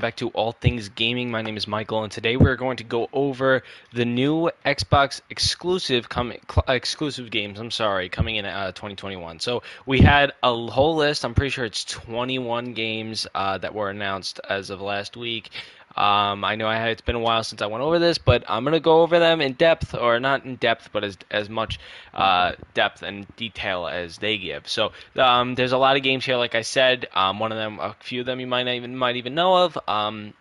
back to All Things Gaming. My name is Michael, and today we're going to go over the new Xbox exclusive coming cl- exclusive games. I'm sorry, coming in uh, 2021. So we had a whole list. I'm pretty sure it's 21 games uh, that were announced as of last week. Um, I know I had, it's been a while since I went over this, but I'm gonna go over them in depth, or not in depth, but as as much uh, depth and detail as they give. So um, there's a lot of games here, like I said. Um, one of them, a few of them, you might not even might even know of. Um,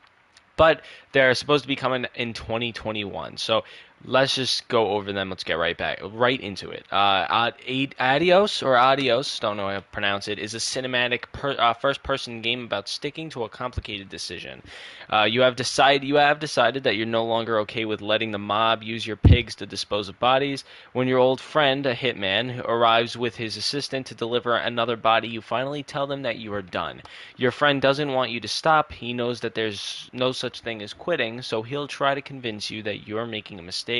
but they're supposed to be coming in 2021. So let's just go over them. Let's get right back, right into it. Uh, Adios or Adios, don't know how to pronounce it, is a cinematic per, uh, first-person game about sticking to a complicated decision. Uh, you have decided you have decided that you're no longer okay with letting the mob use your pigs to dispose of bodies. When your old friend, a hitman, arrives with his assistant to deliver another body, you finally tell them that you are done. Your friend doesn't want you to stop. He knows that there's no such thing as quitting, so he'll try to convince you that you're making a mistake.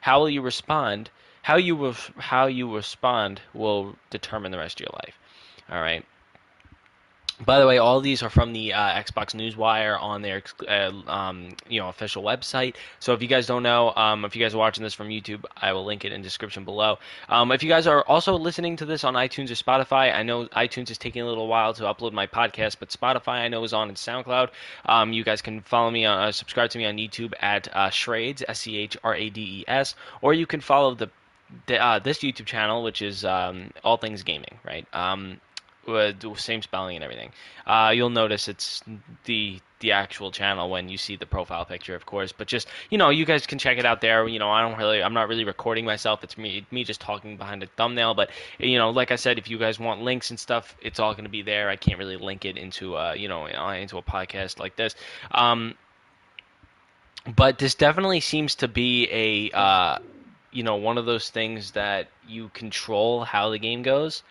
How will you respond? How you will, how you respond will determine the rest of your life. All right. By the way, all these are from the uh, Xbox Newswire on their uh, um, you know official website. So if you guys don't know, um, if you guys are watching this from YouTube, I will link it in the description below. Um, if you guys are also listening to this on iTunes or Spotify, I know iTunes is taking a little while to upload my podcast, but Spotify I know is on in SoundCloud. Um, you guys can follow me on uh, subscribe to me on YouTube at uh, Schrades S C H R A D E S, or you can follow the uh, this YouTube channel, which is um, All Things Gaming, right? Um, same spelling and everything. Uh, you'll notice it's the the actual channel when you see the profile picture, of course. But just you know, you guys can check it out there. You know, I don't really, I'm not really recording myself. It's me, me just talking behind a thumbnail. But you know, like I said, if you guys want links and stuff, it's all going to be there. I can't really link it into uh, you know, uh, into a podcast like this. Um, but this definitely seems to be a uh, you know one of those things that you control how the game goes.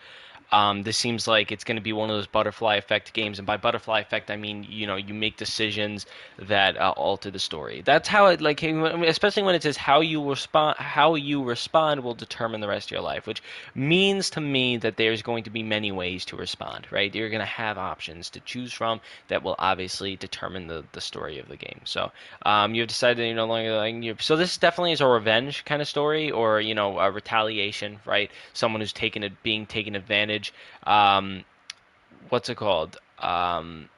Um, this seems like it's going to be one of those butterfly effect games, and by butterfly effect, I mean you know you make decisions that uh, alter the story. That's how it like, especially when it says how you respond, how you respond will determine the rest of your life, which means to me that there's going to be many ways to respond. Right, you're going to have options to choose from that will obviously determine the, the story of the game. So um, you've decided you're no longer like you so this definitely is a revenge kind of story, or you know a retaliation, right? Someone who's taken it being taken advantage um, what's it called? Um,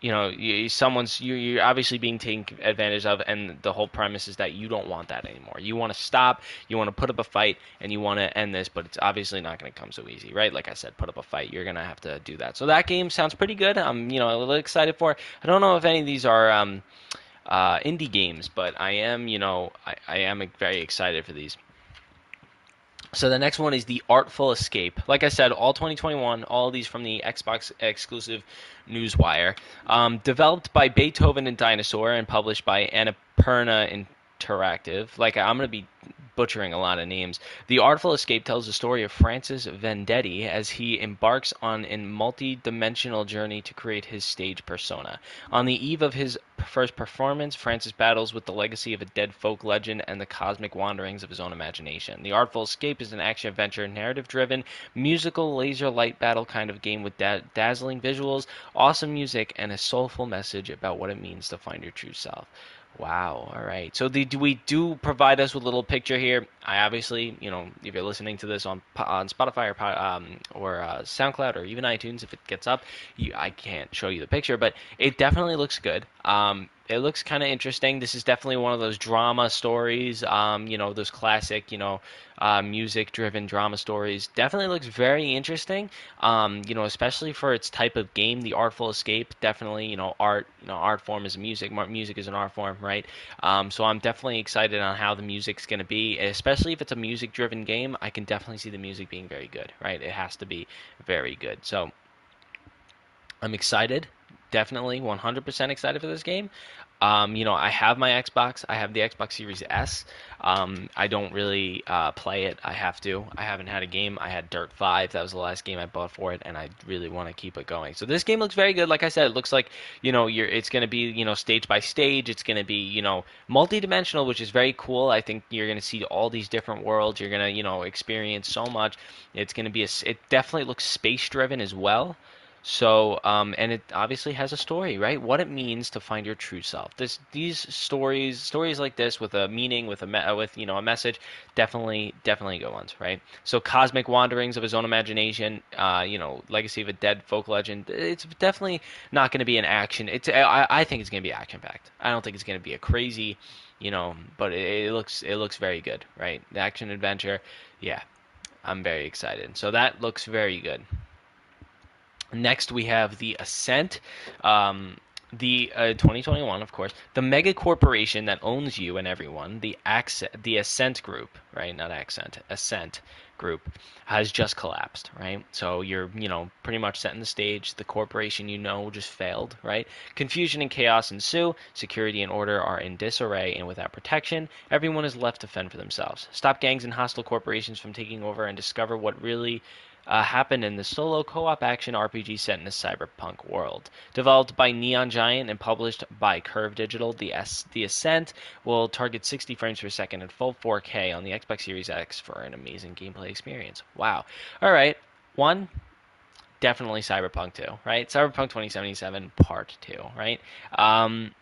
you know, you, someone's you, you're obviously being taken advantage of, and the whole premise is that you don't want that anymore. You want to stop, you want to put up a fight, and you want to end this, but it's obviously not going to come so easy, right? Like I said, put up a fight. You're going to have to do that. So that game sounds pretty good. I'm, you know, a little excited for. I don't know if any of these are um, uh, indie games, but I am, you know, I, I am very excited for these. So the next one is the Artful Escape. Like I said, all 2021, all these from the Xbox exclusive Newswire. Um, developed by Beethoven and Dinosaur and published by Annapurna Interactive. Like I'm gonna be butchering a lot of names. The Artful Escape tells the story of Francis Vendetti as he embarks on a multi-dimensional journey to create his stage persona. On the eve of his first performance, Francis battles with the legacy of a dead folk legend and the cosmic wanderings of his own imagination. The Artful Escape is an action-adventure, narrative-driven, musical laser light battle kind of game with da- dazzling visuals, awesome music, and a soulful message about what it means to find your true self. Wow. All right. So the, we do provide us with a little picture here. I obviously, you know, if you're listening to this on on Spotify or um, or uh, SoundCloud or even iTunes, if it gets up, you, I can't show you the picture, but it definitely looks good. Um, it looks kind of interesting. This is definitely one of those drama stories, um, you know, those classic, you know, uh, music-driven drama stories. Definitely looks very interesting, um, you know, especially for its type of game, The Artful Escape. Definitely, you know, art, you know, art form is music. Music is an art form, right? Um, so I'm definitely excited on how the music's going to be, especially if it's a music-driven game. I can definitely see the music being very good, right? It has to be very good. So I'm excited definitely 100% excited for this game. Um, you know, I have my Xbox. I have the Xbox Series S. Um, I don't really uh, play it. I have to. I haven't had a game. I had Dirt 5. That was the last game I bought for it, and I really want to keep it going. So this game looks very good. Like I said, it looks like you know, you're. It's going to be you know stage by stage. It's going to be you know multi-dimensional, which is very cool. I think you're going to see all these different worlds. You're going to you know experience so much. It's going to be a. It definitely looks space driven as well. So, um, and it obviously has a story, right? What it means to find your true self. This, these stories, stories like this with a meaning, with a me- with you know a message, definitely, definitely good ones, right? So, cosmic wanderings of his own imagination, uh, you know, legacy of a dead folk legend. It's definitely not going to be an action. It's, I, I think it's going to be action packed. I don't think it's going to be a crazy, you know, but it, it looks, it looks very good, right? The action adventure, yeah, I'm very excited. So that looks very good. Next, we have the Ascent. Um, the uh, 2021, of course, the mega corporation that owns you and everyone, the Accent, the Ascent Group, right? Not Accent, Ascent Group, has just collapsed, right? So you're, you know, pretty much setting the stage. The corporation you know just failed, right? Confusion and chaos ensue. Security and order are in disarray and without protection. Everyone is left to fend for themselves. Stop gangs and hostile corporations from taking over and discover what really uh, happened in the solo co-op action RPG set in a cyberpunk world. Developed by Neon Giant and published by Curve Digital, the, S- the Ascent will target 60 frames per second at full 4K on the Xbox Series X for an amazing gameplay experience. Wow. All right. One, definitely Cyberpunk 2, right? Cyberpunk 2077 Part 2, right? Um,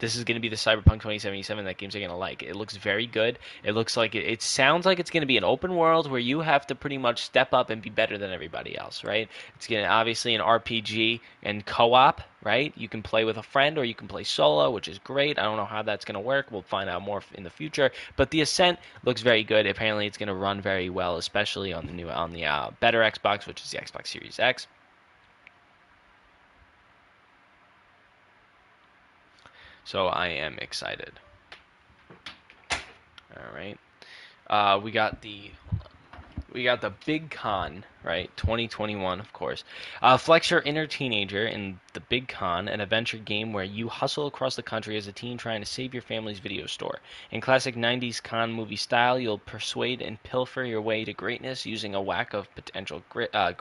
this is going to be the Cyberpunk 2077 that games are going to like. It looks very good. It looks like it, it sounds like it's going to be an open world where you have to pretty much step up and be better than everybody else, right? It's going to obviously an RPG and co-op, right? You can play with a friend or you can play solo, which is great. I don't know how that's going to work. We'll find out more in the future. But the Ascent looks very good. Apparently, it's going to run very well, especially on the new on the uh, better Xbox, which is the Xbox Series X. So I am excited. All right. Uh, we got the we got the Big Con, right? 2021, of course. Uh, flex your inner teenager in the Big Con, an adventure game where you hustle across the country as a teen trying to save your family's video store. In classic 90s con movie style, you'll persuade and pilfer your way to greatness using a whack of potential gri- uh.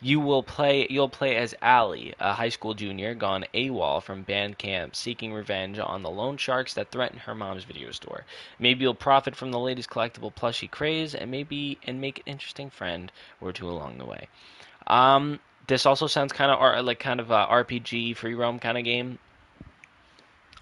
You will play. You'll play as Allie, a high school junior gone AWOL from band camp, seeking revenge on the loan sharks that threaten her mom's video store. Maybe you'll profit from the latest collectible plushie craze, and maybe and make an interesting friend or two along the way. Um, this also sounds kind of like kind of a RPG free roam kind of game.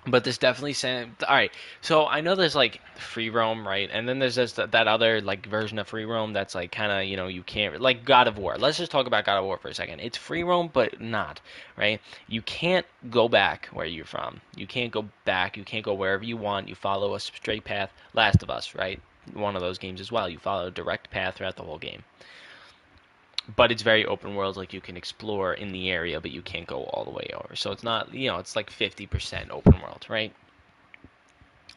But this definitely sounds all right. So I know there's like free roam, right? And then there's this that other like version of free roam that's like kind of you know you can't like God of War. Let's just talk about God of War for a second. It's free roam, but not right. You can't go back where you're from. You can't go back. You can't go wherever you want. You follow a straight path. Last of Us, right? One of those games as well. You follow a direct path throughout the whole game but it's very open world like you can explore in the area but you can't go all the way over. So it's not you know it's like 50% open world right?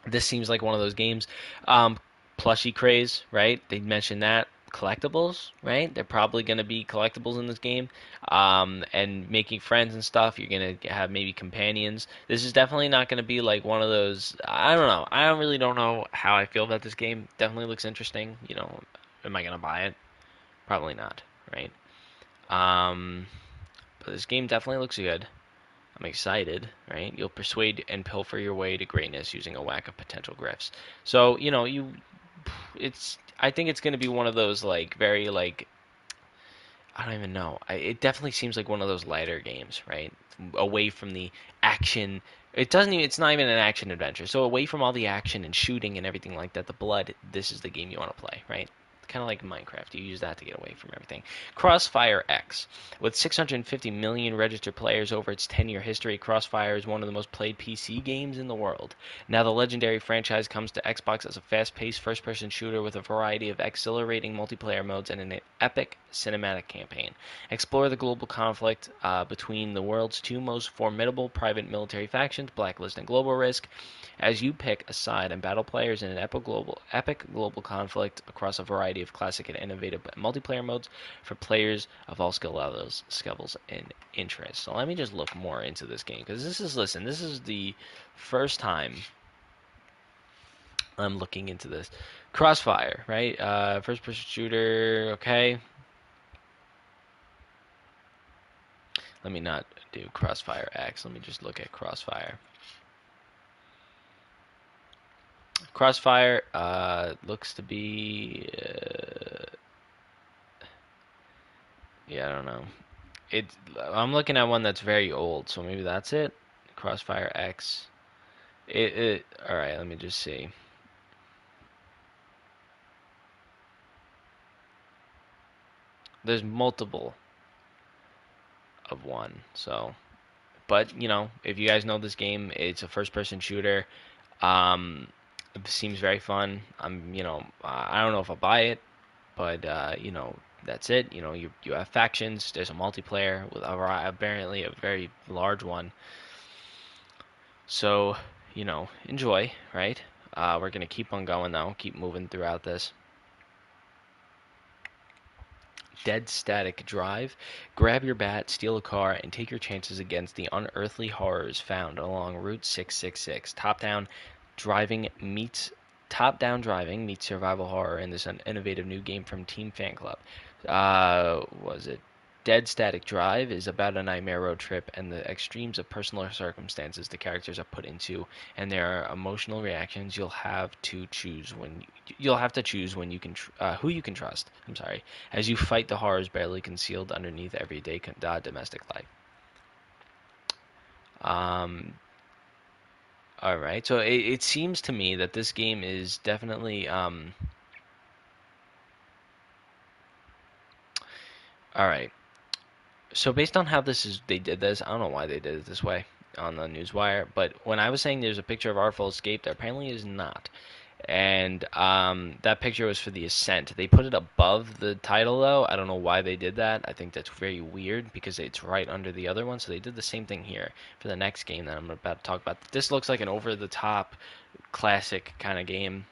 This seems like one of those games. Um, plushie craze right? They mentioned that. Collectibles right? They're probably going to be collectibles in this game. Um, and making friends and stuff you're going to have maybe companions. This is definitely not going to be like one of those i don't know. I really don't know how i feel about this game. Definitely looks interesting. You know am i going to buy it? Probably not right? Um, but this game definitely looks good. I'm excited, right? You'll persuade and pilfer your way to greatness using a whack of potential grifts. So you know you, it's. I think it's going to be one of those like very like. I don't even know. I, it definitely seems like one of those lighter games, right? Away from the action. It doesn't even. It's not even an action adventure. So away from all the action and shooting and everything like that, the blood. This is the game you want to play, right? Kind of like Minecraft. You use that to get away from everything. Crossfire X. With 650 million registered players over its 10 year history, Crossfire is one of the most played PC games in the world. Now, the legendary franchise comes to Xbox as a fast paced first person shooter with a variety of exhilarating multiplayer modes and an epic cinematic campaign. Explore the global conflict uh, between the world's two most formidable private military factions, Blacklist and Global Risk, as you pick a side and battle players in an epic global, epic global conflict across a variety of classic and innovative multiplayer modes for players of all skill levels, skills, and interests. So let me just look more into this game because this is listen, this is the first time I'm looking into this. Crossfire, right? Uh, first person shooter, okay. Let me not do Crossfire X. Let me just look at Crossfire. Crossfire uh, looks to be. Uh, yeah, I don't know. it. I'm looking at one that's very old, so maybe that's it. Crossfire X. It. it all right. Let me just see. There's multiple of one, so. But you know, if you guys know this game, it's a first-person shooter. Um, seems very fun. I'm, you know, I don't know if I'll buy it, but uh, you know, that's it. You know, you you have factions. There's a multiplayer with apparently a very large one. So, you know, enjoy, right? Uh, we're gonna keep on going though, keep moving throughout this. Dead Static Drive. Grab your bat, steal a car, and take your chances against the unearthly horrors found along Route 666. Top down driving meets top down driving meets survival horror in this innovative new game from Team Fan Club. Uh, was it Dead Static Drive is about a nightmare road trip and the extremes of personal circumstances the characters are put into, and their emotional reactions. You'll have to choose when you'll have to choose when you can tr- uh, who you can trust. I'm sorry, as you fight the horrors barely concealed underneath everyday uh, domestic life. Um, all right, so it, it seems to me that this game is definitely um, all right so based on how this is, they did this. I don't know why they did it this way on the newswire, but when I was saying there's a picture of Artful Escape, there apparently is not. And um, that picture was for the Ascent. They put it above the title, though. I don't know why they did that. I think that's very weird because it's right under the other one. So they did the same thing here for the next game that I'm about to talk about. This looks like an over-the-top classic kind of game.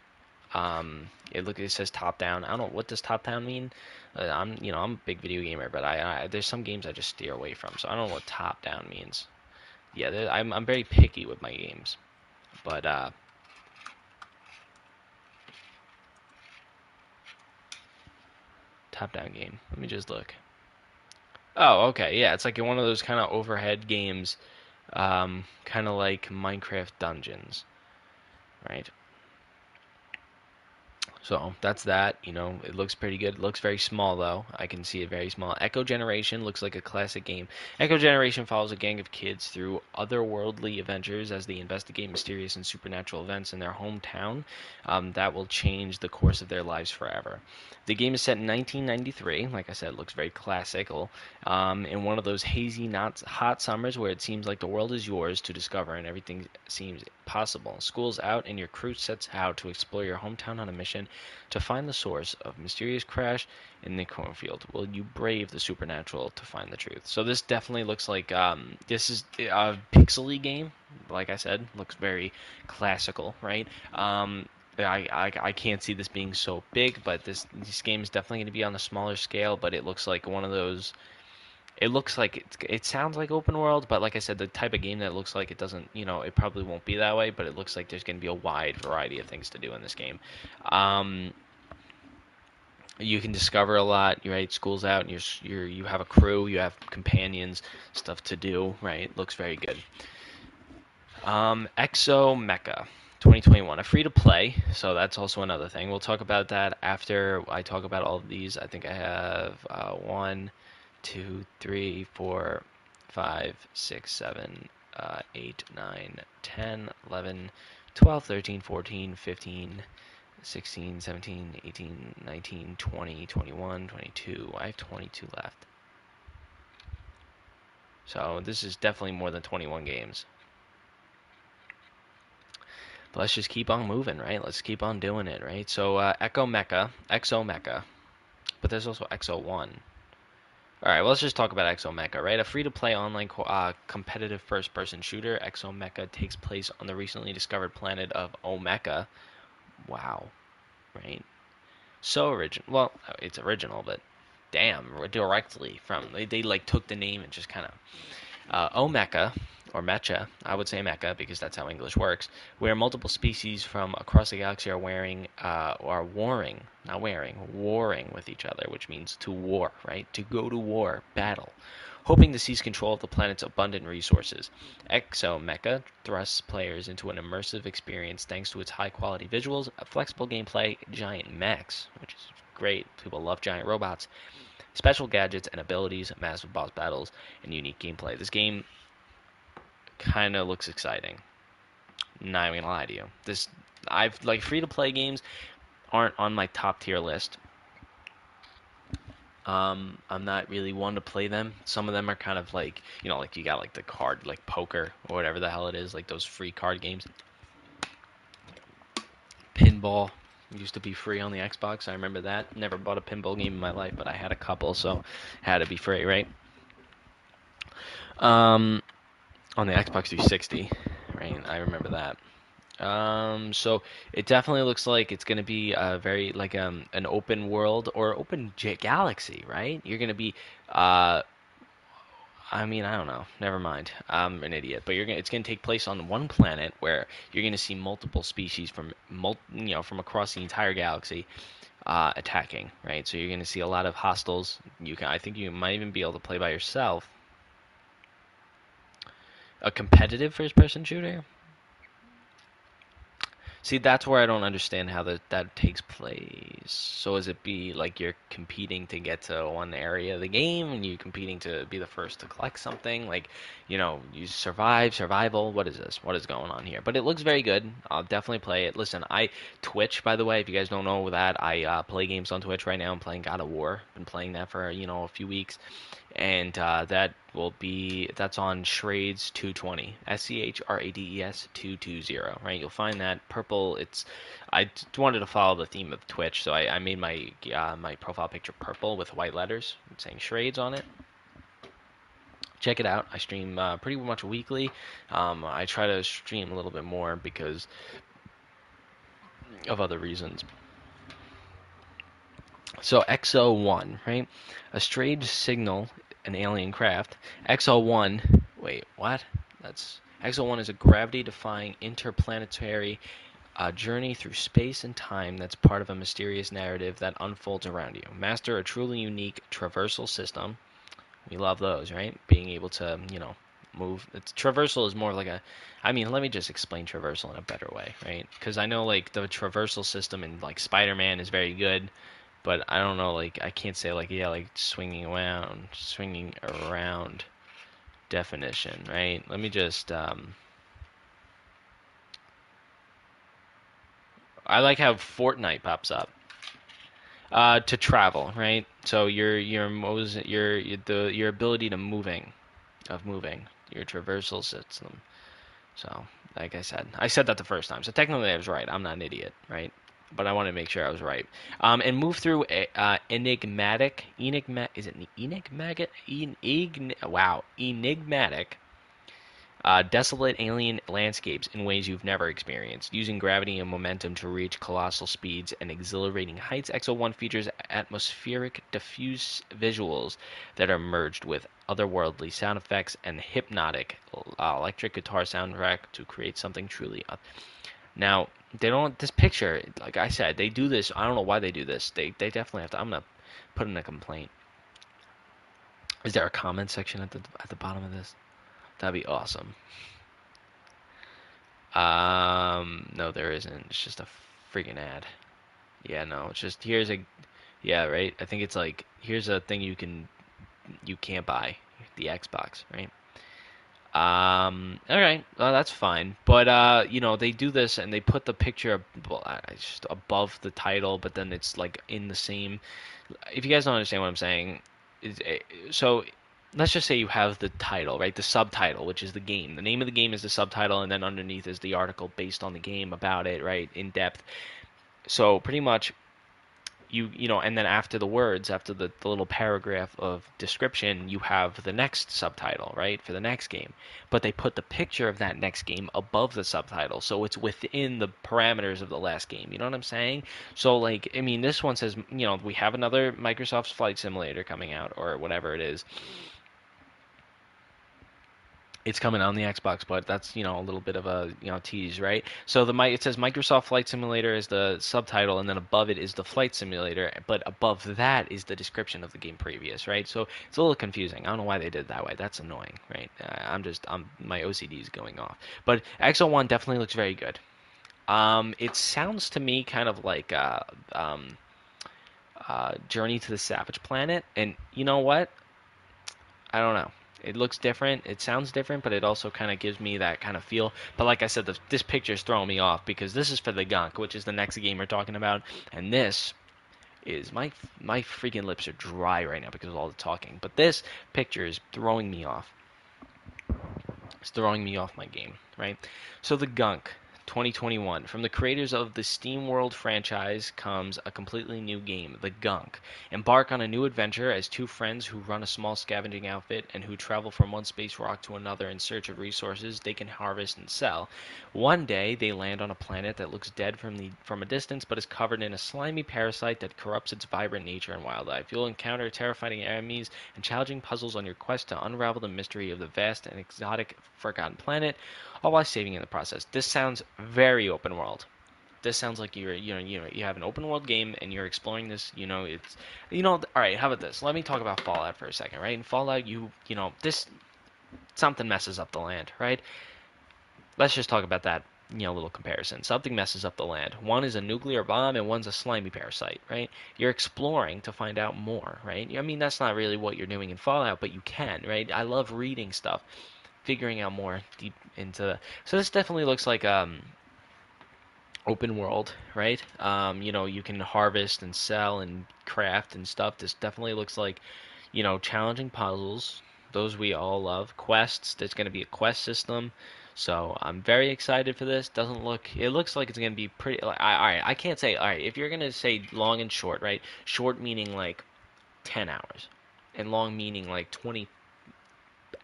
Um, it look it says top down. I don't know what does top down mean. Uh, I'm you know I'm a big video gamer, but I, I, there's some games I just steer away from, so I don't know what top down means. Yeah, I'm I'm very picky with my games, but uh, top down game. Let me just look. Oh, okay, yeah, it's like one of those kind of overhead games, um, kind of like Minecraft Dungeons, right? So that's that. You know, it looks pretty good. It looks very small though. I can see it very small. Echo Generation looks like a classic game. Echo Generation follows a gang of kids through otherworldly adventures as they investigate mysterious and supernatural events in their hometown um, that will change the course of their lives forever. The game is set in 1993. Like I said, it looks very classical. Um, in one of those hazy, not hot summers where it seems like the world is yours to discover and everything seems possible. School's out and your crew sets out to explore your hometown on a mission to find the source of mysterious crash in the cornfield. Will you brave the supernatural to find the truth? So this definitely looks like um, this is a pixely game. Like I said, looks very classical, right? Um, I, I, I can't see this being so big, but this this game is definitely going to be on a smaller scale. But it looks like one of those. It looks like it, it sounds like open world, but like I said, the type of game that looks like it doesn't, you know, it probably won't be that way. But it looks like there's going to be a wide variety of things to do in this game. Um, you can discover a lot, right? School's out, and you're, you're you have a crew, you have companions, stuff to do, right? Looks very good. Um, Exo Mecha. 2021, a free to play. So that's also another thing. We'll talk about that after I talk about all of these. I think I have uh, one, two, three, four, five, six, seven, uh, 8, 9, 10, 11, 12, 13, 14, 15, 16, 17, 18, 19, 20, 21, 22. I have 22 left. So this is definitely more than 21 games. But let's just keep on moving, right? Let's keep on doing it, right? So uh, Echo Mecha, Exo Mecha, but there's also Exo One. All right, well, let's just talk about Exo Mecha, right? A free-to-play online co- uh, competitive first-person shooter, Exo Mecha takes place on the recently discovered planet of Omeka. Wow, right? So original. Well, it's original, but damn, directly from they, they like took the name and just kind of uh, Omeka or Mecha, I would say Mecha because that's how English works, where multiple species from across the galaxy are wearing, uh, are warring, not wearing, warring with each other, which means to war, right? To go to war, battle, hoping to seize control of the planet's abundant resources. Exo Mecha thrusts players into an immersive experience thanks to its high quality visuals, flexible gameplay, giant mechs, which is great. People love giant robots special gadgets and abilities, massive boss battles, and unique gameplay. This game kind of looks exciting. Not even gonna lie to you. This I've like free to play games aren't on my top tier list. Um, I'm not really one to play them. Some of them are kind of like, you know, like you got like the card, like poker or whatever the hell it is, like those free card games. Pinball used to be free on the Xbox. I remember that. Never bought a pinball game in my life, but I had a couple, so had to be free, right? Um, on the Xbox 360, right? I remember that. Um, so it definitely looks like it's going to be a very like um an open world or open galaxy, right? You're going to be uh I mean, I don't know. Never mind. I'm an idiot. But you're gonna, it's going to take place on one planet where you're going to see multiple species from mul- you know from across the entire galaxy uh, attacking, right? So you're going to see a lot of hostiles. You can I think you might even be able to play by yourself. A competitive first-person shooter. See, that's where I don't understand how that that takes place. So is it be like you're competing to get to one area of the game, and you're competing to be the first to collect something? Like, you know, you survive, survival. What is this? What is going on here? But it looks very good. I'll definitely play it. Listen, I Twitch, by the way, if you guys don't know that, I uh, play games on Twitch right now. I'm playing God of War. Been playing that for you know a few weeks, and uh, that will be that's on Schrades 220 S C H R A D E S 220 right? You'll find that purple it's I wanted to follow the theme of Twitch so I, I made my uh, my profile picture purple with white letters saying Schrades on it. Check it out. I stream uh, pretty much weekly. Um, I try to stream a little bit more because of other reasons. So Exo One, right? A strange signal an alien craft. Exo One, wait, what? That's Exo One is a gravity-defying interplanetary uh, journey through space and time that's part of a mysterious narrative that unfolds around you. Master a truly unique traversal system. We love those, right? Being able to, you know, move. It's, traversal is more like a. I mean, let me just explain traversal in a better way, right? Because I know like the traversal system in like Spider-Man is very good but I don't know. Like I can't say like yeah, like swinging around, swinging around definition, right? Let me just. Um, I like how Fortnite pops up. Uh, to travel, right? So your your your the your ability to moving, of moving, your traversal system. So, like I said, I said that the first time. So technically, I was right. I'm not an idiot, right? But I want to make sure I was right. Um, and move through uh, enigmatic, enigma, is it enigmatic? En, wow, enigmatic, uh, desolate alien landscapes in ways you've never experienced. Using gravity and momentum to reach colossal speeds and exhilarating heights, Exo One features atmospheric, diffuse visuals that are merged with otherworldly sound effects and hypnotic uh, electric guitar soundtrack to create something truly. Now, they don't. This picture, like I said, they do this. I don't know why they do this. They they definitely have to. I'm gonna put in a complaint. Is there a comment section at the at the bottom of this? That'd be awesome. Um, no, there isn't. It's just a freaking ad. Yeah, no, it's just here's a, yeah, right. I think it's like here's a thing you can, you can't buy the Xbox, right? Um, all right, well, that's fine. But uh, you know, they do this and they put the picture just above the title, but then it's like in the same. If you guys don't understand what I'm saying, eh, so let's just say you have the title, right? The subtitle, which is the game. The name of the game is the subtitle, and then underneath is the article based on the game about it, right? In depth. So pretty much you you know and then after the words after the, the little paragraph of description you have the next subtitle right for the next game. But they put the picture of that next game above the subtitle so it's within the parameters of the last game you know what i'm saying? So like i mean this one says you know we have another microsoft's flight simulator coming out or whatever it is it's coming on the Xbox, but that's you know a little bit of a you know tease, right? So the it says Microsoft Flight Simulator is the subtitle, and then above it is the Flight Simulator, but above that is the description of the game previous, right? So it's a little confusing. I don't know why they did it that way. That's annoying, right? I'm just I'm my OCD is going off. But Exo One definitely looks very good. Um, it sounds to me kind of like uh, um, uh, Journey to the Savage Planet, and you know what? I don't know. It looks different. It sounds different, but it also kind of gives me that kind of feel. But like I said, the, this picture is throwing me off because this is for the gunk, which is the next game we're talking about, and this is my my freaking lips are dry right now because of all the talking. But this picture is throwing me off. It's throwing me off my game, right? So the gunk 2021. From the creators of the SteamWorld franchise comes a completely new game, The Gunk. Embark on a new adventure as two friends who run a small scavenging outfit and who travel from one space rock to another in search of resources they can harvest and sell. One day, they land on a planet that looks dead from the from a distance but is covered in a slimy parasite that corrupts its vibrant nature and wildlife. You'll encounter terrifying enemies and challenging puzzles on your quest to unravel the mystery of the vast and exotic forgotten planet all while saving in the process. This sounds very open world. This sounds like you're you know you know you have an open world game and you're exploring this. You know it's you know all right. How about this? Let me talk about Fallout for a second, right? In Fallout, you you know this something messes up the land, right? Let's just talk about that you know little comparison. Something messes up the land. One is a nuclear bomb and one's a slimy parasite, right? You're exploring to find out more, right? I mean that's not really what you're doing in Fallout, but you can, right? I love reading stuff figuring out more deep into. So this definitely looks like um open world, right? Um, you know, you can harvest and sell and craft and stuff. This definitely looks like, you know, challenging puzzles. Those we all love. Quests. There's going to be a quest system. So I'm very excited for this. Doesn't look. It looks like it's going to be pretty. Like, I, all right. I can't say. All right. If you're going to say long and short, right? Short meaning like 10 hours, and long meaning like 20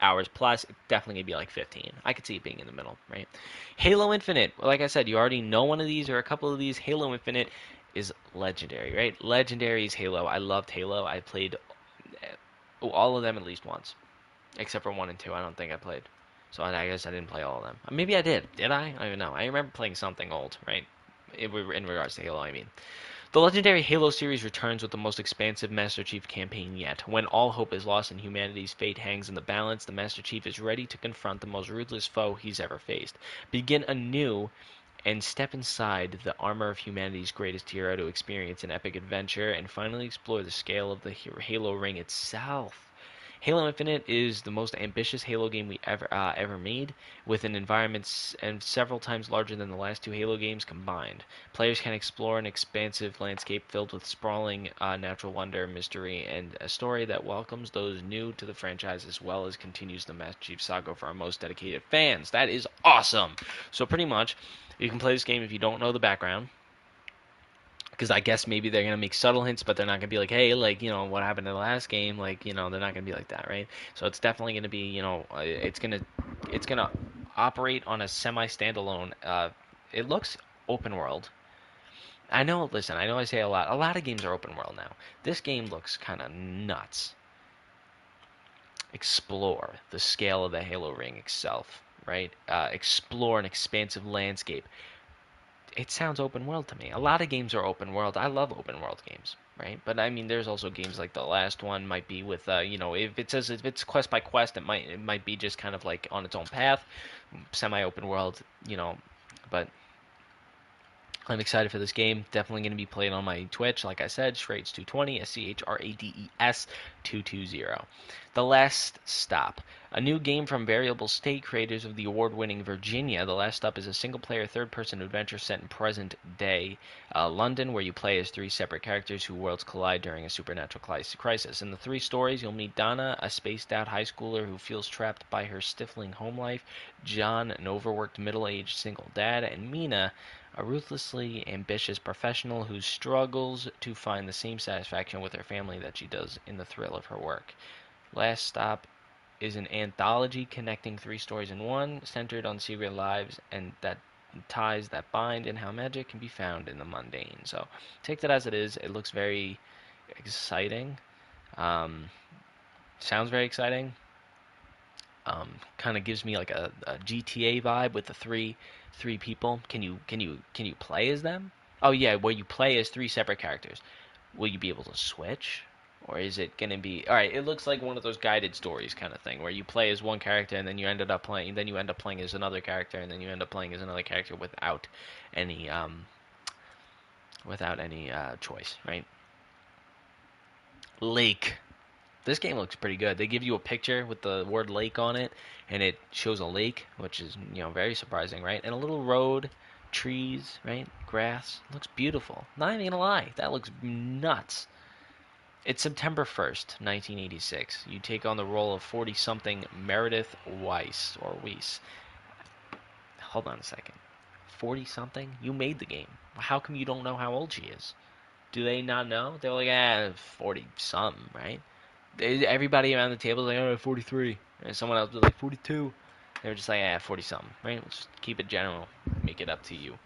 hours plus, definitely gonna be like 15. I could see it being in the middle, right? Halo Infinite, like I said, you already know one of these or a couple of these. Halo Infinite is legendary, right? Legendary is Halo. I loved Halo. I played uh, all of them at least once, except for one and two. I don't think I played. So I guess I didn't play all of them. Maybe I did. Did I? I don't even know. I remember playing something old, right? In regards to Halo, I mean. The legendary Halo series returns with the most expansive Master Chief campaign yet. When all hope is lost and humanity's fate hangs in the balance, the Master Chief is ready to confront the most ruthless foe he's ever faced. Begin anew and step inside the armor of humanity's greatest hero to experience an epic adventure and finally explore the scale of the Halo ring itself. Halo Infinite is the most ambitious Halo game we ever uh, ever made, with an environment and several times larger than the last two Halo games combined. Players can explore an expansive landscape filled with sprawling uh, natural wonder, mystery, and a story that welcomes those new to the franchise as well as continues the Master Chief saga for our most dedicated fans. That is awesome. So pretty much, you can play this game if you don't know the background because I guess maybe they're gonna make subtle hints, but they're not gonna be like, hey, like you know what happened in the last game, like you know they're not gonna be like that, right? So it's definitely gonna be, you know, uh, it's gonna it's gonna operate on a semi standalone. Uh, it looks open world. I know. Listen, I know I say a lot. A lot of games are open world now. This game looks kind of nuts. Explore the scale of the Halo ring itself, right? Uh, explore an expansive landscape it sounds open world to me. A lot of games are open world. I love open world games, right? But I mean, there's also games like the last one might be with, uh, you know, if it says if it's quest by quest, it might it might be just kind of like on its own path, semi open world, you know. But I'm excited for this game. Definitely going to be played on my Twitch. Like I said, Schrades220, S C H R A D E S 220. The Last Stop. A new game from Variable State, creators of the award winning Virginia. The Last Stop is a single player, third person adventure set in present day uh, London, where you play as three separate characters whose worlds collide during a supernatural crisis. In the three stories, you'll meet Donna, a spaced out high schooler who feels trapped by her stifling home life, John, an overworked middle aged single dad, and Mina, a ruthlessly ambitious professional who struggles to find the same satisfaction with her family that she does in the thrill of her work. Last Stop is an anthology connecting three stories in one, centered on secret lives and that ties that bind and how magic can be found in the mundane. So take that as it is. It looks very exciting. Um, sounds very exciting. Um, kind of gives me like a, a GTA vibe with the three three people. Can you can you can you play as them? Oh yeah, where you play as three separate characters. Will you be able to switch? Or is it to be all right? It looks like one of those guided stories kind of thing, where you play as one character and then you ended up playing, then you end up playing as another character, and then you end up playing as another character without any um, without any uh, choice, right? Lake. This game looks pretty good. They give you a picture with the word lake on it, and it shows a lake, which is you know very surprising, right? And a little road, trees, right? Grass. Looks beautiful. Not even gonna lie, that looks nuts. It's September 1st, 1986. You take on the role of 40 something Meredith Weiss, or Weiss. Hold on a second. 40 something? You made the game. How come you don't know how old she is? Do they not know? They're like, ah, 40 something, right? Everybody around the table is like, oh, 43. And someone else was like, 42. They were just like, ah, 40 something, right? Let's keep it general. Make it up to you.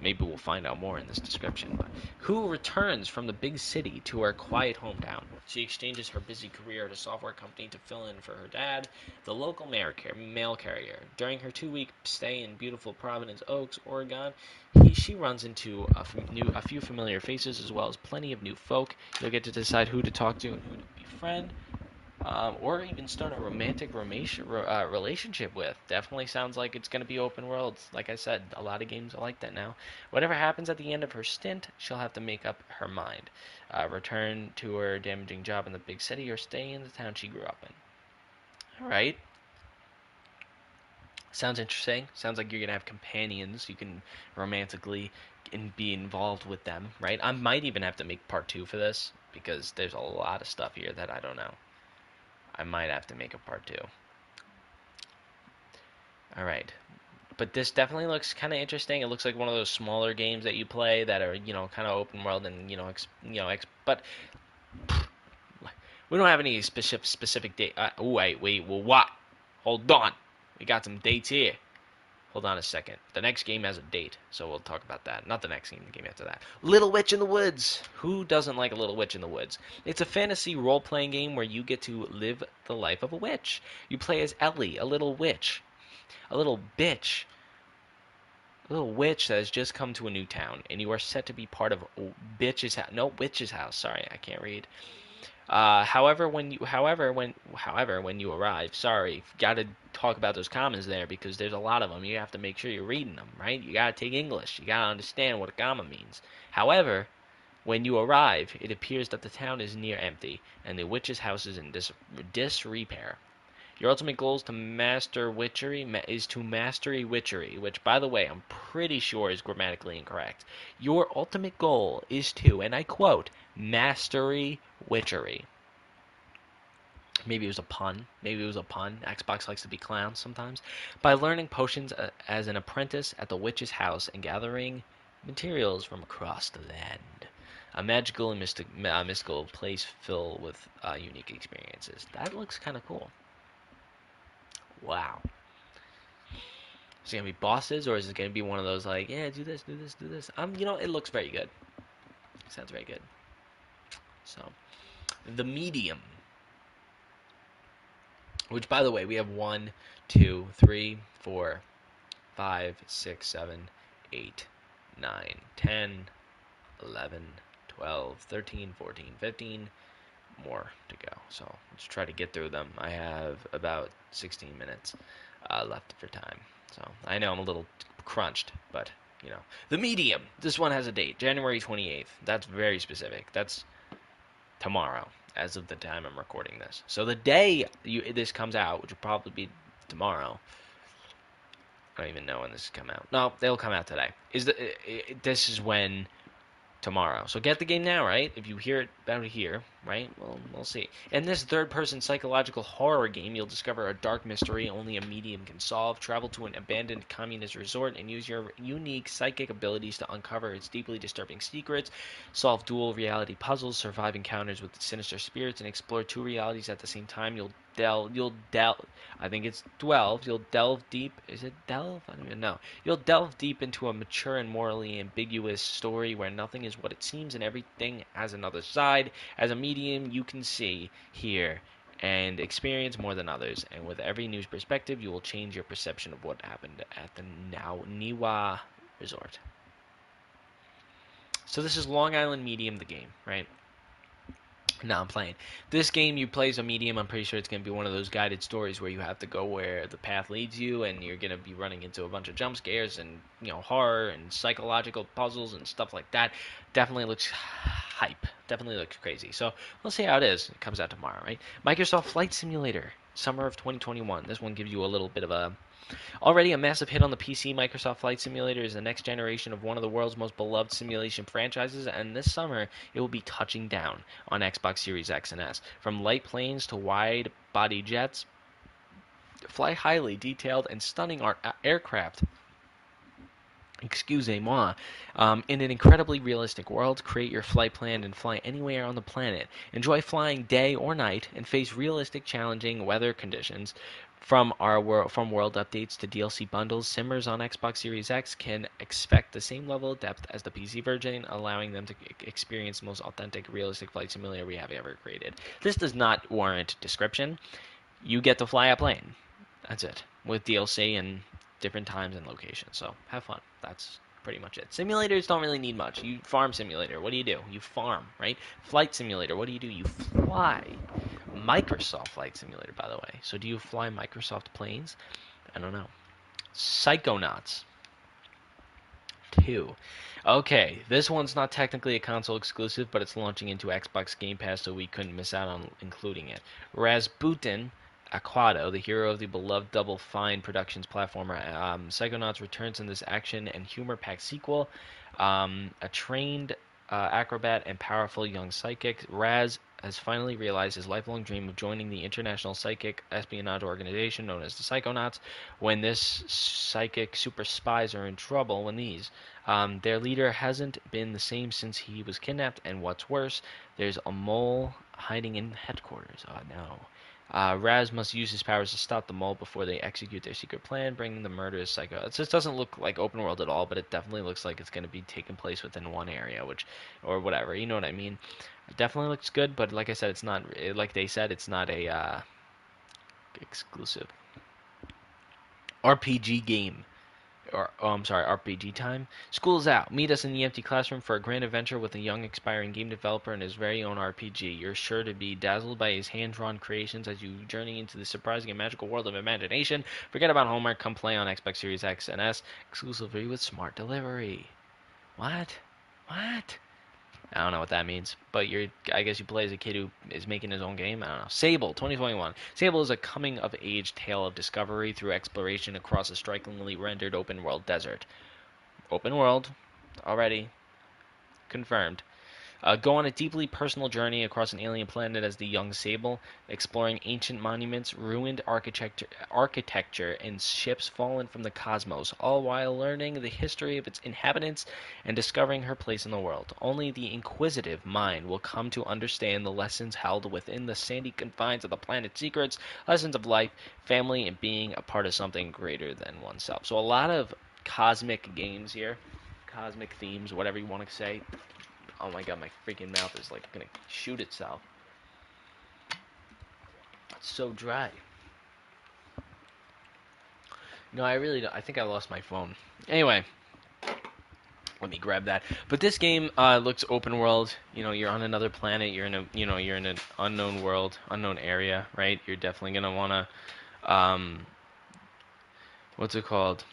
Maybe we'll find out more in this description. But who returns from the big city to her quiet hometown? She exchanges her busy career at a software company to fill in for her dad, the local mail carrier. During her two-week stay in beautiful Providence Oaks, Oregon, he, she runs into a, new, a few familiar faces as well as plenty of new folk. You'll get to decide who to talk to and who to befriend um, or even start a romantic uh, relationship with. Definitely sounds like it's going to be open world. Like I said, a lot of games are like that now. Whatever happens at the end of her stint, she'll have to make up her mind. Uh, return to her damaging job in the big city or stay in the town she grew up in. All right. Sounds interesting. Sounds like you're going to have companions. You can romantically and be involved with them, right? I might even have to make part two for this because there's a lot of stuff here that I don't know. I might have to make a part two. Alright. But this definitely looks kind of interesting. It looks like one of those smaller games that you play that are, you know, kind of open world and, you know, ex, you know, ex, but we don't have any specific specific date. Uh, wait, wait, well, what? Hold on. We got some dates here. Hold on a second. The next game has a date, so we'll talk about that. Not the next game, the game after that. Little Witch in the Woods. Who doesn't like a Little Witch in the Woods? It's a fantasy role playing game where you get to live the life of a witch. You play as Ellie, a little witch, a little bitch, a little witch that has just come to a new town, and you are set to be part of bitch's house. No, witch's house. Sorry, I can't read. Uh, however, when you, however, when, however, when you arrive, sorry, got to talk about those commas there because there's a lot of them. You have to make sure you're reading them, right? You got to take English. You got to understand what a comma means. However, when you arrive, it appears that the town is near empty and the witch's house is in dis- disrepair. Your ultimate goal is to master witchery is to mastery witchery, which by the way, I'm pretty sure is grammatically incorrect. Your ultimate goal is to, and I quote, mastery witchery. Maybe it was a pun. Maybe it was a pun. Xbox likes to be clowns sometimes. By learning potions uh, as an apprentice at the witch's house and gathering materials from across the land. A magical and mystic, uh, mystical place filled with uh, unique experiences. That looks kind of cool. Wow. Is it gonna be bosses, or is it gonna be one of those like, yeah, do this, do this, do this? Um, you know, it looks very good. Sounds very good. So, the medium. Which, by the way, we have one, two, three, four, five, six, seven, eight, nine, ten, eleven, twelve, thirteen, fourteen, fifteen more to go. So let's try to get through them. I have about 16 minutes uh, left for time. So I know I'm a little crunched, but you know. The medium. This one has a date, January 28th. That's very specific. That's tomorrow, as of the time I'm recording this. So the day you, this comes out, which will probably be tomorrow. I don't even know when this come out. No, they'll come out today. Is the this is when tomorrow. So get the game now, right? If you hear it about here, right? Well, we'll see. In this third-person psychological horror game, you'll discover a dark mystery only a medium can solve. Travel to an abandoned communist resort and use your unique psychic abilities to uncover its deeply disturbing secrets, solve dual reality puzzles, survive encounters with sinister spirits, and explore two realities at the same time. You'll delve. You'll delve. I think it's twelve. You'll delve deep. Is it delve? I don't even know. You'll delve deep into a mature and morally ambiguous story where nothing is what it seems and everything has another side. As a medium, you can see, hear, and experience more than others. And with every new perspective, you will change your perception of what happened at the now Niwa Resort. So this is Long Island Medium, the game, right? No, I'm playing. This game you play as a medium. I'm pretty sure it's going to be one of those guided stories where you have to go where the path leads you, and you're going to be running into a bunch of jump scares and you know horror and psychological puzzles and stuff like that. Definitely looks hype. Definitely looks crazy. So we'll see how it is. It comes out tomorrow, right? Microsoft Flight Simulator, summer of 2021. This one gives you a little bit of a Already a massive hit on the PC, Microsoft Flight Simulator is the next generation of one of the world's most beloved simulation franchises, and this summer it will be touching down on Xbox Series X and S. From light planes to wide body jets, fly highly detailed and stunning aircraft excusez-moi, um, in an incredibly realistic world, create your flight plan and fly anywhere on the planet. Enjoy flying day or night and face realistic, challenging weather conditions from our world, from world updates to DLC bundles, simmers on Xbox Series X can expect the same level of depth as the PC version, allowing them to experience the most authentic, realistic flight simulator we have ever created. This does not warrant description. You get to fly a plane. That's it. With DLC and different times and locations. So have fun. That's pretty much it. Simulators don't really need much. You farm simulator, what do you do? You farm, right? Flight simulator, what do you do? You fly. Microsoft Flight Simulator, by the way. So do you fly Microsoft planes? I don't know. Psychonauts 2. Okay, this one's not technically a console exclusive, but it's launching into Xbox Game Pass, so we couldn't miss out on including it. Razputin Aquato, the hero of the beloved Double Fine Productions platformer, um, Psychonauts returns in this action and humor-packed sequel. Um, a trained uh, acrobat and powerful young psychic, Raz has finally realized his lifelong dream of joining the international psychic espionage organization known as the Psychonauts. When this psychic super spies are in trouble, when these, um, their leader hasn't been the same since he was kidnapped, and what's worse, there's a mole hiding in headquarters. Oh no. Uh, Raz must use his powers to stop the mole before they execute their secret plan, bringing the murderous psycho. It just doesn't look like open world at all, but it definitely looks like it's going to be taking place within one area, which, or whatever. You know what I mean? It definitely looks good, but like I said, it's not. Like they said, it's not a uh, exclusive RPG game or oh, I'm sorry, RPG time. School's out. Meet us in the empty classroom for a grand adventure with a young, aspiring game developer and his very own RPG. You're sure to be dazzled by his hand-drawn creations as you journey into the surprising and magical world of imagination. Forget about homework. Come play on Xbox Series X and S exclusively with smart delivery. What? What? I don't know what that means, but you're I guess you play as a kid who is making his own game. I don't know. Sable 2021. Sable is a coming of age tale of discovery through exploration across a strikingly rendered open world desert. Open world already confirmed. Uh, go on a deeply personal journey across an alien planet as the young Sable, exploring ancient monuments, ruined architecture, architecture, and ships fallen from the cosmos, all while learning the history of its inhabitants and discovering her place in the world. Only the inquisitive mind will come to understand the lessons held within the sandy confines of the planet's secrets, lessons of life, family, and being a part of something greater than oneself. So a lot of cosmic games here, cosmic themes, whatever you want to say. Oh my god, my freaking mouth is like gonna shoot itself. It's so dry. No, I really don't. I think I lost my phone. Anyway, let me grab that. But this game uh, looks open world. You know, you're on another planet. You're in a, you know, you're in an unknown world, unknown area, right? You're definitely gonna wanna, um, what's it called?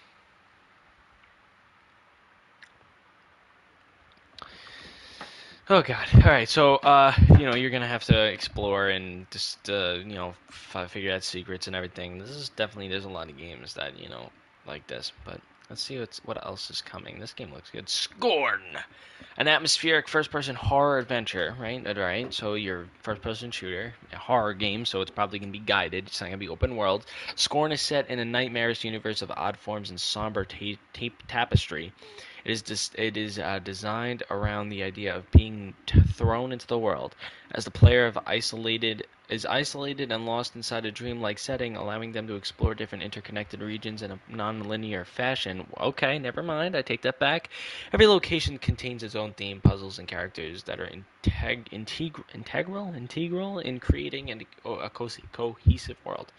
Oh God! All right, so uh, you know you're gonna have to explore and just uh, you know f- figure out secrets and everything. This is definitely there's a lot of games that you know like this, but let's see what's what else is coming. This game looks good. Scorn, an atmospheric first-person horror adventure, right? All right, so your first-person shooter, a horror game, so it's probably gonna be guided. It's not gonna be open world. Scorn is set in a nightmarish universe of odd forms and somber ta- ta- tapestry. It is dis- it is uh, designed around the idea of being t- thrown into the world as the player of isolated is isolated and lost inside a dreamlike setting, allowing them to explore different interconnected regions in a non-linear fashion. Okay, never mind. I take that back. Every location contains its own theme, puzzles, and characters that are integ- integ- integral integral in creating an, a co- cohesive world.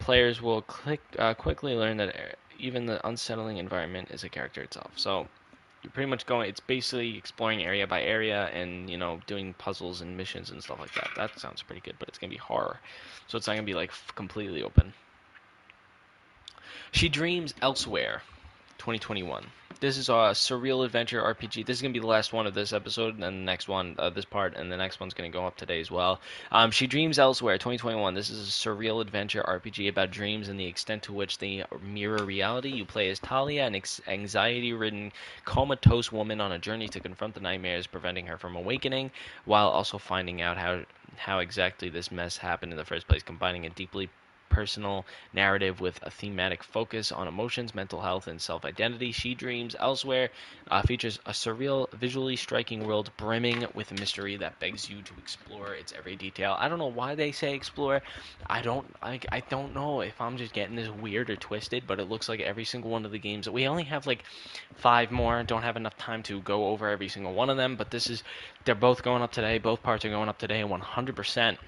Players will click, uh, quickly learn that even the unsettling environment is a character itself. So you're pretty much going. It's basically exploring area by area and you know doing puzzles and missions and stuff like that. That sounds pretty good, but it's gonna be horror, so it's not gonna be like completely open. She dreams elsewhere. 2021. This is a surreal adventure RPG. This is gonna be the last one of this episode, and the next one, uh, this part, and the next one's gonna go up today as well. Um, she dreams elsewhere. 2021. This is a surreal adventure RPG about dreams and the extent to which they mirror reality. You play as Thalia, an ex- anxiety-ridden, comatose woman on a journey to confront the nightmares preventing her from awakening, while also finding out how how exactly this mess happened in the first place, combining a deeply personal narrative with a thematic focus on emotions, mental health, and self identity. She Dreams Elsewhere uh, features a surreal, visually striking world brimming with mystery that begs you to explore its every detail. I don't know why they say explore. I don't I, I don't know if I'm just getting this weird or twisted, but it looks like every single one of the games we only have like five more. Don't have enough time to go over every single one of them, but this is they're both going up today. Both parts are going up today 100%.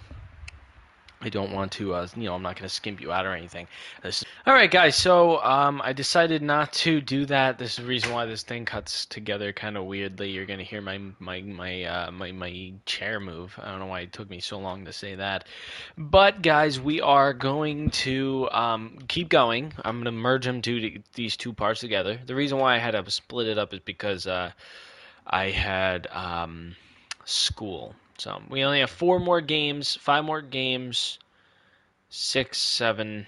I don't want to, uh, you know, I'm not going to skimp you out or anything. This, all right, guys. So um, I decided not to do that. This is the reason why this thing cuts together kind of weirdly. You're going to hear my my my uh, my my chair move. I don't know why it took me so long to say that. But guys, we are going to um, keep going. I'm going to merge them to these two parts together. The reason why I had to split it up is because uh, I had um, school so we only have four more games, five more games, six, seven,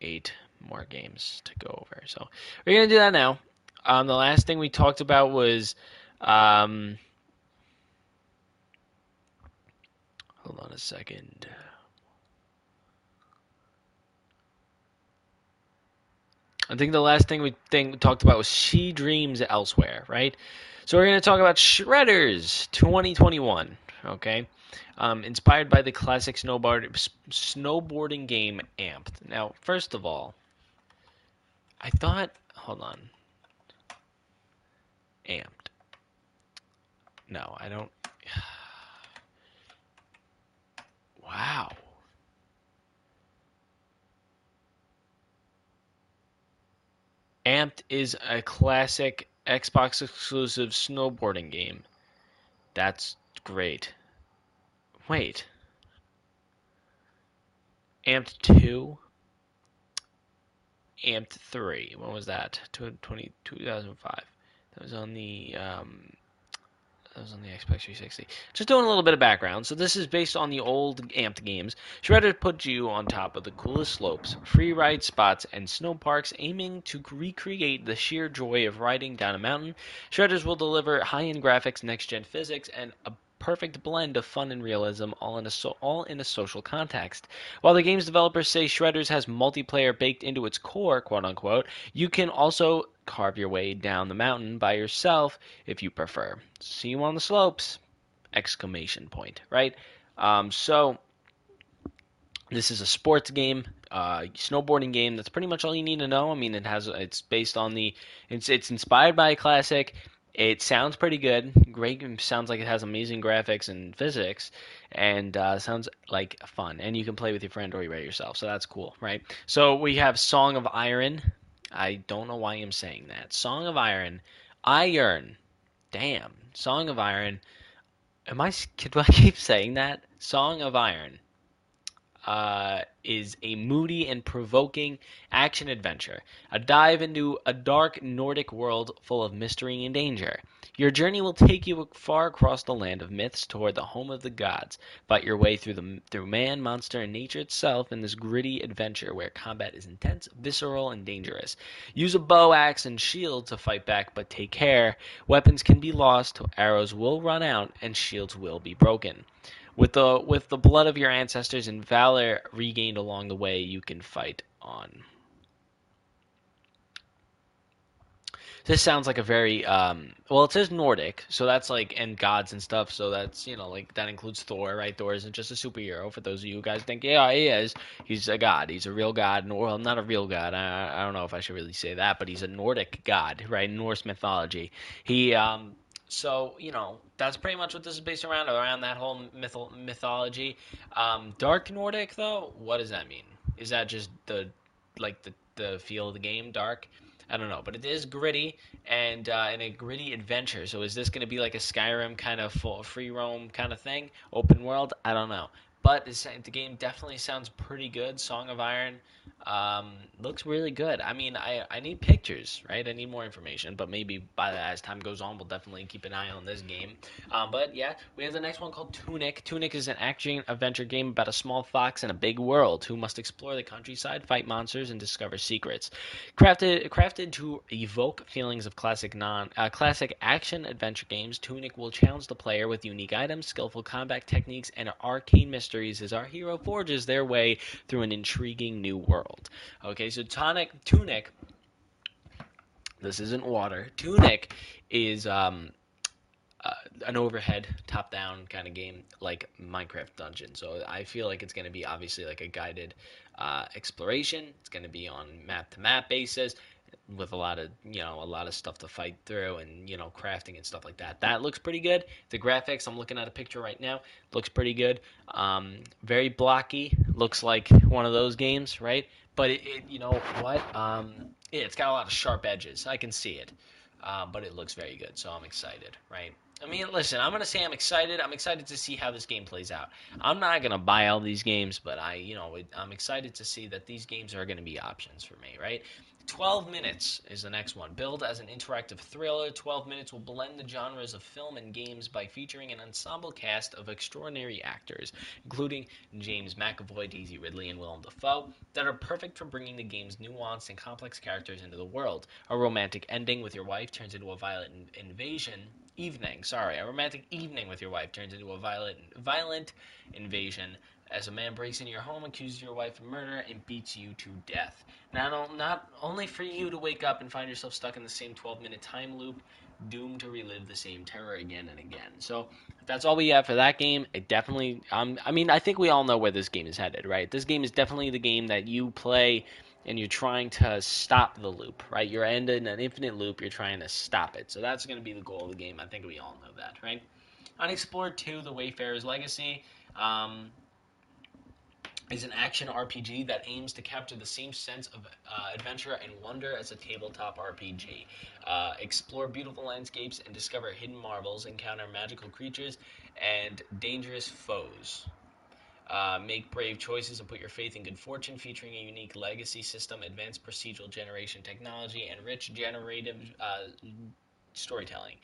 eight more games to go over. So we're gonna do that now. Um, the last thing we talked about was, um, hold on a second. I think the last thing we think talked about was She Dreams Elsewhere, right? So we're going to talk about Shredders 2021 okay? Um, inspired by the classic snowboard, snowboarding game Amped. Now, first of all, I thought, hold on, Amped. No, I don't. wow. Amped is a classic Xbox exclusive snowboarding game. That's great. Wait. Amped 2? Amped 3. When was that? 20, 2005. That was on the um, that was on the Xbox 360. Just doing a little bit of background. So this is based on the old Amped games. Shredder put you on top of the coolest slopes, free ride spots, and snow parks, aiming to recreate the sheer joy of riding down a mountain. Shredders will deliver high-end graphics, next-gen physics, and a perfect blend of fun and realism, all in a so, all in a social context. While the game's developers say Shredders has multiplayer baked into its core, quote unquote, you can also carve your way down the mountain by yourself if you prefer. See you on the slopes! Exclamation point. Right. Um, so this is a sports game, uh, snowboarding game. That's pretty much all you need to know. I mean, it has it's based on the it's it's inspired by a classic. It sounds pretty good. Great. Sounds like it has amazing graphics and physics, and uh, sounds like fun. And you can play with your friend or you write yourself, so that's cool, right? So we have Song of Iron. I don't know why I'm saying that. Song of Iron, Iron. Damn, Song of Iron. Am I? Do I keep saying that? Song of Iron uh, is a moody and provoking action adventure, a dive into a dark Nordic world full of mystery and danger. Your journey will take you far across the land of myths toward the home of the gods. Fight your way through the through man, monster, and nature itself in this gritty adventure where combat is intense, visceral, and dangerous. Use a bow, axe, and shield to fight back, but take care. Weapons can be lost, arrows will run out, and shields will be broken. With the with the blood of your ancestors and valor regained along the way, you can fight on. This sounds like a very um, well. It says Nordic, so that's like and gods and stuff. So that's you know like that includes Thor, right? Thor isn't just a superhero. For those of you guys think, yeah, he is. He's a god. He's a real god. Well, not a real god. I, I don't know if I should really say that, but he's a Nordic god, right? Norse mythology. He um, so you know that's pretty much what this is based around around that whole myth- mythology. Um, Dark Nordic though, what does that mean? Is that just the like the the feel of the game dark? I don't know, but it is gritty and uh, and a gritty adventure. So is this going to be like a Skyrim kind of full free roam kind of thing, open world? I don't know, but the game definitely sounds pretty good. Song of Iron um, looks really good. I mean, I, I need pictures, right? I need more information, but maybe by the, as time goes on, we'll definitely keep an eye on this game. Um, but yeah, we have the next one called Tunic. Tunic is an action adventure game about a small fox in a big world who must explore the countryside, fight monsters, and discover secrets. Crafted crafted to evoke feelings of classic non uh, classic action adventure games, Tunic will challenge the player with unique items, skillful combat techniques, and arcane mysteries as our hero forges their way through an intriguing new world. Okay, so tonic Tunic. This isn't water. Tunic is um, uh, an overhead top down kind of game like minecraft dungeon. So i feel like it's going to be obviously like a guided uh, exploration. It's going to be on map to map basis with a lot of you know a lot of stuff to fight through and you know crafting and stuff like that. That looks pretty good. The graphics i'm looking at a picture right now looks pretty good. Um, very blocky. Looks like one of those games right but it, it you know what um, it's got a lot of sharp edges i can see it uh, but it looks very good so i'm excited right I mean, listen, I'm gonna say I'm excited. I'm excited to see how this game plays out. I'm not gonna buy all these games, but I, you know, I'm excited to see that these games are gonna be options for me, right? 12 Minutes is the next one. Billed as an interactive thriller, 12 Minutes will blend the genres of film and games by featuring an ensemble cast of extraordinary actors, including James McAvoy, Daisy Ridley, and Willem Dafoe, that are perfect for bringing the game's nuanced and complex characters into the world. A romantic ending with your wife turns into a violent invasion evening, sorry, a romantic evening with your wife turns into a violent, violent invasion as a man breaks into your home, accuses your wife of murder, and beats you to death. Not, not only for you to wake up and find yourself stuck in the same 12 minute time loop, doomed to relive the same terror again and again. So that's all we have for that game. It definitely, um, I mean, I think we all know where this game is headed, right? This game is definitely the game that you play and you're trying to stop the loop, right? You're ending an infinite loop, you're trying to stop it. So that's going to be the goal of the game. I think we all know that, right? Unexplored 2, The Wayfarer's Legacy. Um, is an action RPG that aims to capture the same sense of uh, adventure and wonder as a tabletop RPG. Uh, explore beautiful landscapes and discover hidden marvels, encounter magical creatures and dangerous foes. Uh, make brave choices and put your faith in good fortune, featuring a unique legacy system, advanced procedural generation technology, and rich generative uh, storytelling.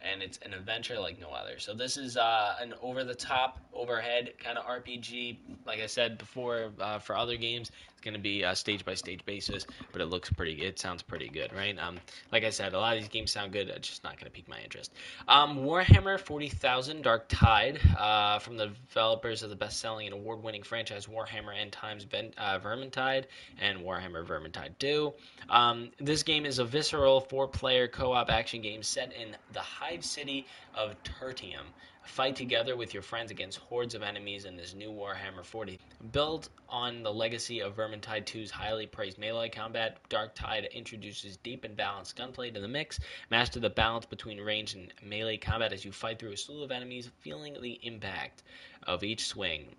And it's an adventure like no other. So this is uh, an over-the-top, overhead kind of RPG. Like I said before, uh, for other games, it's going to be a stage by stage basis, but it looks pretty. It sounds pretty good, right? Um, like I said, a lot of these games sound good. It's just not going to pique my interest. Um, Warhammer 40,000 Dark Tide, uh, from the developers of the best-selling and award-winning franchise Warhammer End Times ben, uh, Vermintide and Warhammer Vermintide 2. Um, this game is a visceral four-player co-op action game set in the Hive City of Tertium. Fight together with your friends against hordes of enemies in this new Warhammer 40. Built on the legacy of Vermintide 2's highly praised melee combat, Dark Tide introduces deep and balanced gunplay to the mix. Master the balance between range and melee combat as you fight through a slew of enemies, feeling the impact of each swing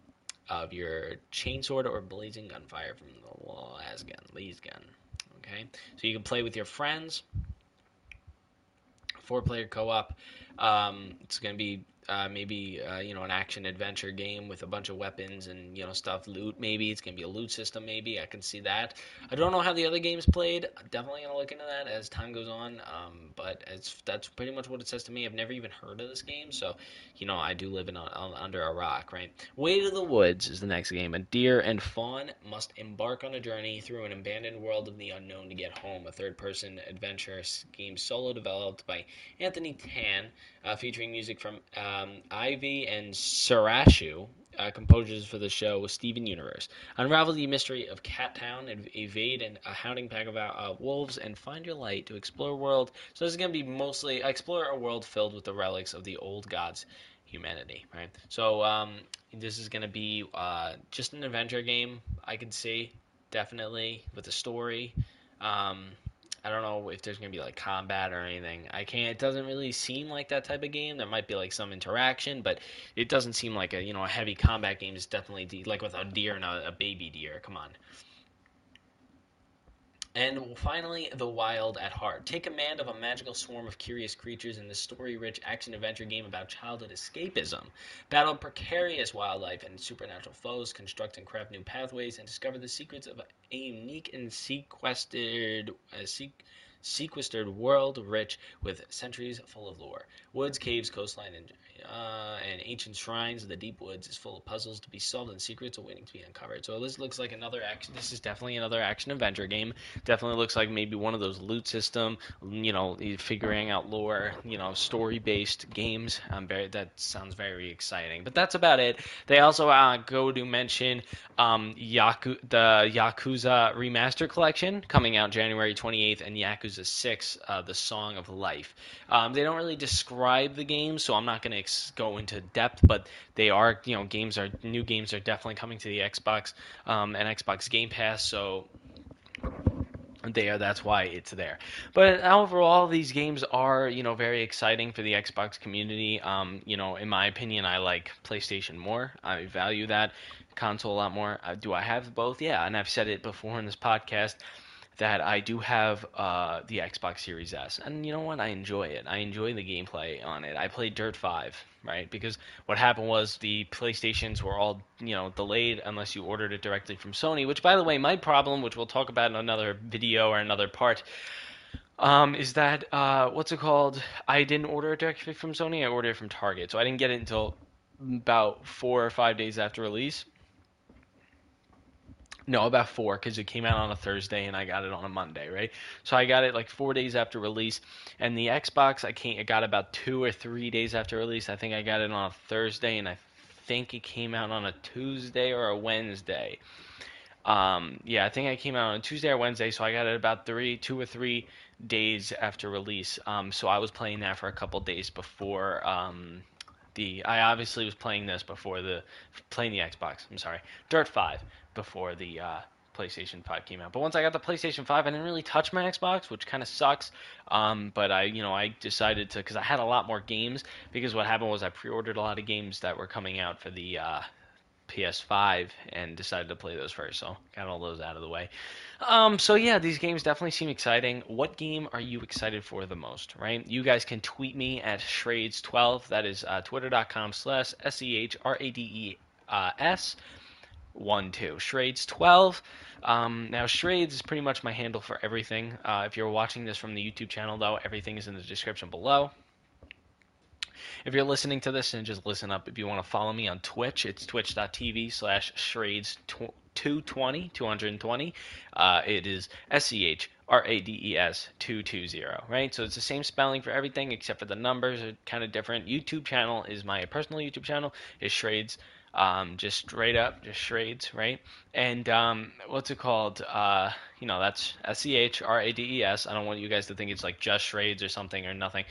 of your chainsword or blazing gunfire from the las gun, Lee's gun. Okay, so you can play with your friends. Four player co op. Um, it's going to be uh, maybe uh, you know an action adventure game with a bunch of weapons and you know stuff loot maybe. It's gonna be a loot system maybe. I can see that. I don't know how the other games played. I'm definitely gonna look into that as time goes on um, but it's that's pretty much what it says to me. I've never even heard of this game so you know i do live in a, under a rock right? Way to the woods is the next game. A deer and fawn must embark on a journey through an abandoned world of the unknown to get home. A third person adventure game solo developed by anthony tan uh, featuring music from um, Aivi and Surasshu, uh, composers for the show with Steven Universe. Unravel the mystery of Cat Town and evade an, a hounding pack of uh, wolves and find your light to explore a world. So this is going to be mostly explore a world filled with the relics of the old gods humanity, right? So um, this is going to be uh, just an adventure game. I can see definitely with a story. Um, I don't know if there's gonna be like combat or anything. I can't. It doesn't really seem like that type of game. There might be like some interaction, but it doesn't seem like a you know a heavy combat game. Is definitely de- like with a deer and a, a baby deer. Come on. And finally, The Wild at Heart. Take command of a magical swarm of curious creatures in this story rich action adventure game about childhood escapism. Battle precarious wildlife and supernatural foes, construct and craft new pathways, and discover the secrets of a unique and sequestered. Uh, se- sequestered world rich with centuries full of lore. Woods, caves, coastline, and, uh, and ancient shrines. Of the deep woods is full of puzzles to be solved and secrets awaiting to be uncovered. So this looks like another action. This is definitely another action adventure game. Definitely looks like maybe one of those loot system, you know, figuring out lore, you know, story based games. Um, very that sounds very exciting. But that's about it. They also uh, go to mention um, Yaku, the Yakuza Remaster Collection coming out January 28th and Yakuza Yakuza 6, uh, The Song of Life. Um, they don't really describe the game, so I'm not going to go into depth, but they are, you know, games are, new games are definitely coming to the Xbox um, and Xbox Game Pass, so there that's why it's there. But overall these games are you know very exciting for the xbox community. Um, you know in my opinion i like playstation more. I value that console a lot more. Uh, do i have both? Yeah and i've said it before in this podcast that I do have uh, the Xbox Series S, and you know what? I enjoy it. I enjoy the gameplay on it. I played Dirt Five, right? Because what happened was the PlayStations were all you know delayed unless you ordered it directly from Sony. Which, by the way, my problem, which we'll talk about in another video or another part. Um, is that uh, what's it called? I didn't order it directly from Sony. I ordered it from Target, so I didn't get it until about four or five days after release. No, about four because it came out on a Thursday and I got it on a Monday, right? So I got it like four days after release, and the Xbox I can't. I got about two or three days after release. I think I got it on a Thursday, and I think it came out on a Tuesday or a Wednesday. Um, yeah, I think I came out on a Tuesday or Wednesday, so I got it about three, two or three days after release. Um, so I was playing that for a couple days before. Um, the I obviously was playing this before the playing the Xbox. I'm sorry, Dirt Five before the uh, PlayStation 5 came out. But once I got the PlayStation 5, I didn't really touch my Xbox, which kind of sucks. Um, but I, you know, I decided to because I had a lot more games. Because what happened was I pre-ordered a lot of games that were coming out for the uh, PS5 and decided to play those first. So got all those out of the way. Um, so yeah, these games definitely seem exciting. What game are you excited for the most? Right? You guys can tweet me at Shrades12. That is uh, twitter.com slash s e h r a d e s one two. Shrades twelve. Um, now Shrades is pretty much my handle for everything. Uh, if you're watching this from the YouTube channel, though, everything is in the description below. If you're listening to this, and just listen up. If you want to follow me on Twitch, it's twitch.tv slash Shrades 220, 220. Uh, it is S E H R A D E S 220, right? So it's the same spelling for everything except for the numbers are kind of different. YouTube channel is my personal YouTube channel, is Shrades um, just straight up, just Shrades, right? And um, what's it called? Uh, you know, that's S C H R A D E S. I don't want you guys to think it's like just Shrades or something or nothing.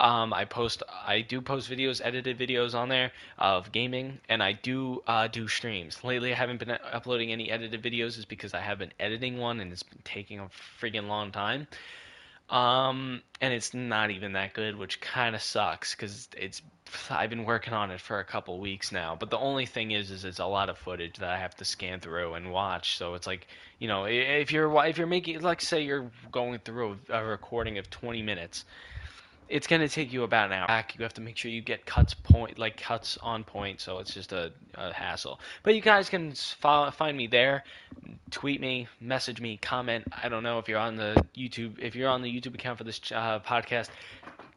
Um, I post, I do post videos, edited videos on there of gaming, and I do uh, do streams. Lately, I haven't been uploading any edited videos, is because I have been editing one, and it's been taking a friggin' long time. Um, and it's not even that good, which kind of sucks because it's I've been working on it for a couple weeks now. But the only thing is, is it's a lot of footage that I have to scan through and watch. So it's like, you know, if you're if you're making, like, say you're going through a recording of 20 minutes, it's going to take you about an hour back. You have to make sure you get cuts point like cuts on point, so it's just a, a hassle. But you guys can follow, find me there, tweet me, message me, comment. I don't know if you're on the YouTube if you're on the YouTube account for this uh, podcast.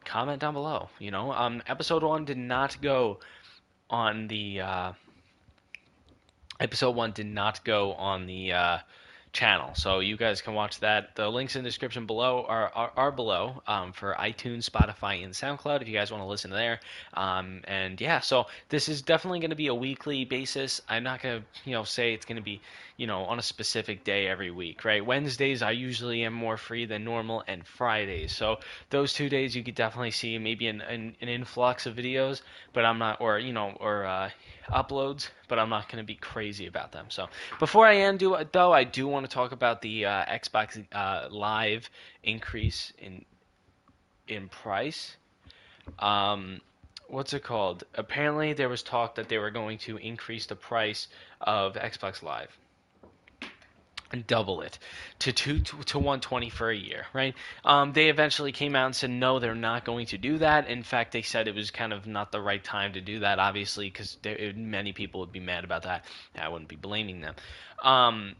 Comment down below. You know, um, episode one did not go on the uh, episode one did not go on the. Uh, channel. So you guys can watch that. The links in the description below are are, are below um, for iTunes, Spotify, and SoundCloud if you guys want to listen there. Um, and yeah, so this is definitely going to be a weekly basis. I'm not going to you know say it's going to be you know on a specific day every week, right? Wednesdays I usually am more free than normal, and Fridays. So those two days you could definitely see maybe an, an, an influx of videos, but I'm not or you know or uh, uploads, but I'm not going to be crazy about them. So before I end, do though, I do want to talk about the uh, Xbox uh, Live increase in in price. Um, what's it called? Apparently, there was talk that they were going to increase the price of Xbox Live. Double it to two to, to 120 for a year, right? Um, they eventually came out and said no, they're not going to do that. In fact, they said it was kind of not the right time to do that, obviously, because many people would be mad about that. I wouldn't be blaming them. Um,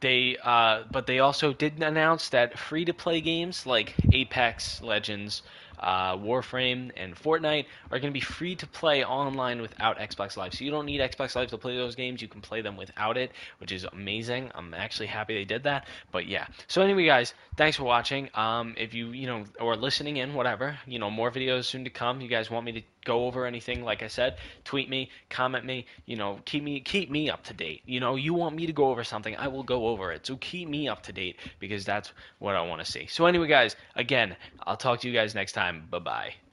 they uh, but they also did announce that free to play games like Apex Legends, uh, Warframe, and Fortnite are going to be free to play online without Xbox Live. So you don't need Xbox Live to play those games. You can play them without it, which is amazing. I'm actually happy they did that. But yeah. So anyway, guys, thanks for watching. Um, if you you know or listening in, whatever, you know, more videos soon to come. You guys want me to go over anything, like I said, tweet me, comment me, you know, keep me keep me up to date. You know, you want me to go over something, I will go over it. So keep me up to date because that's what I want to see. So anyway, guys, again, I'll talk to you guys next time. Bye-bye.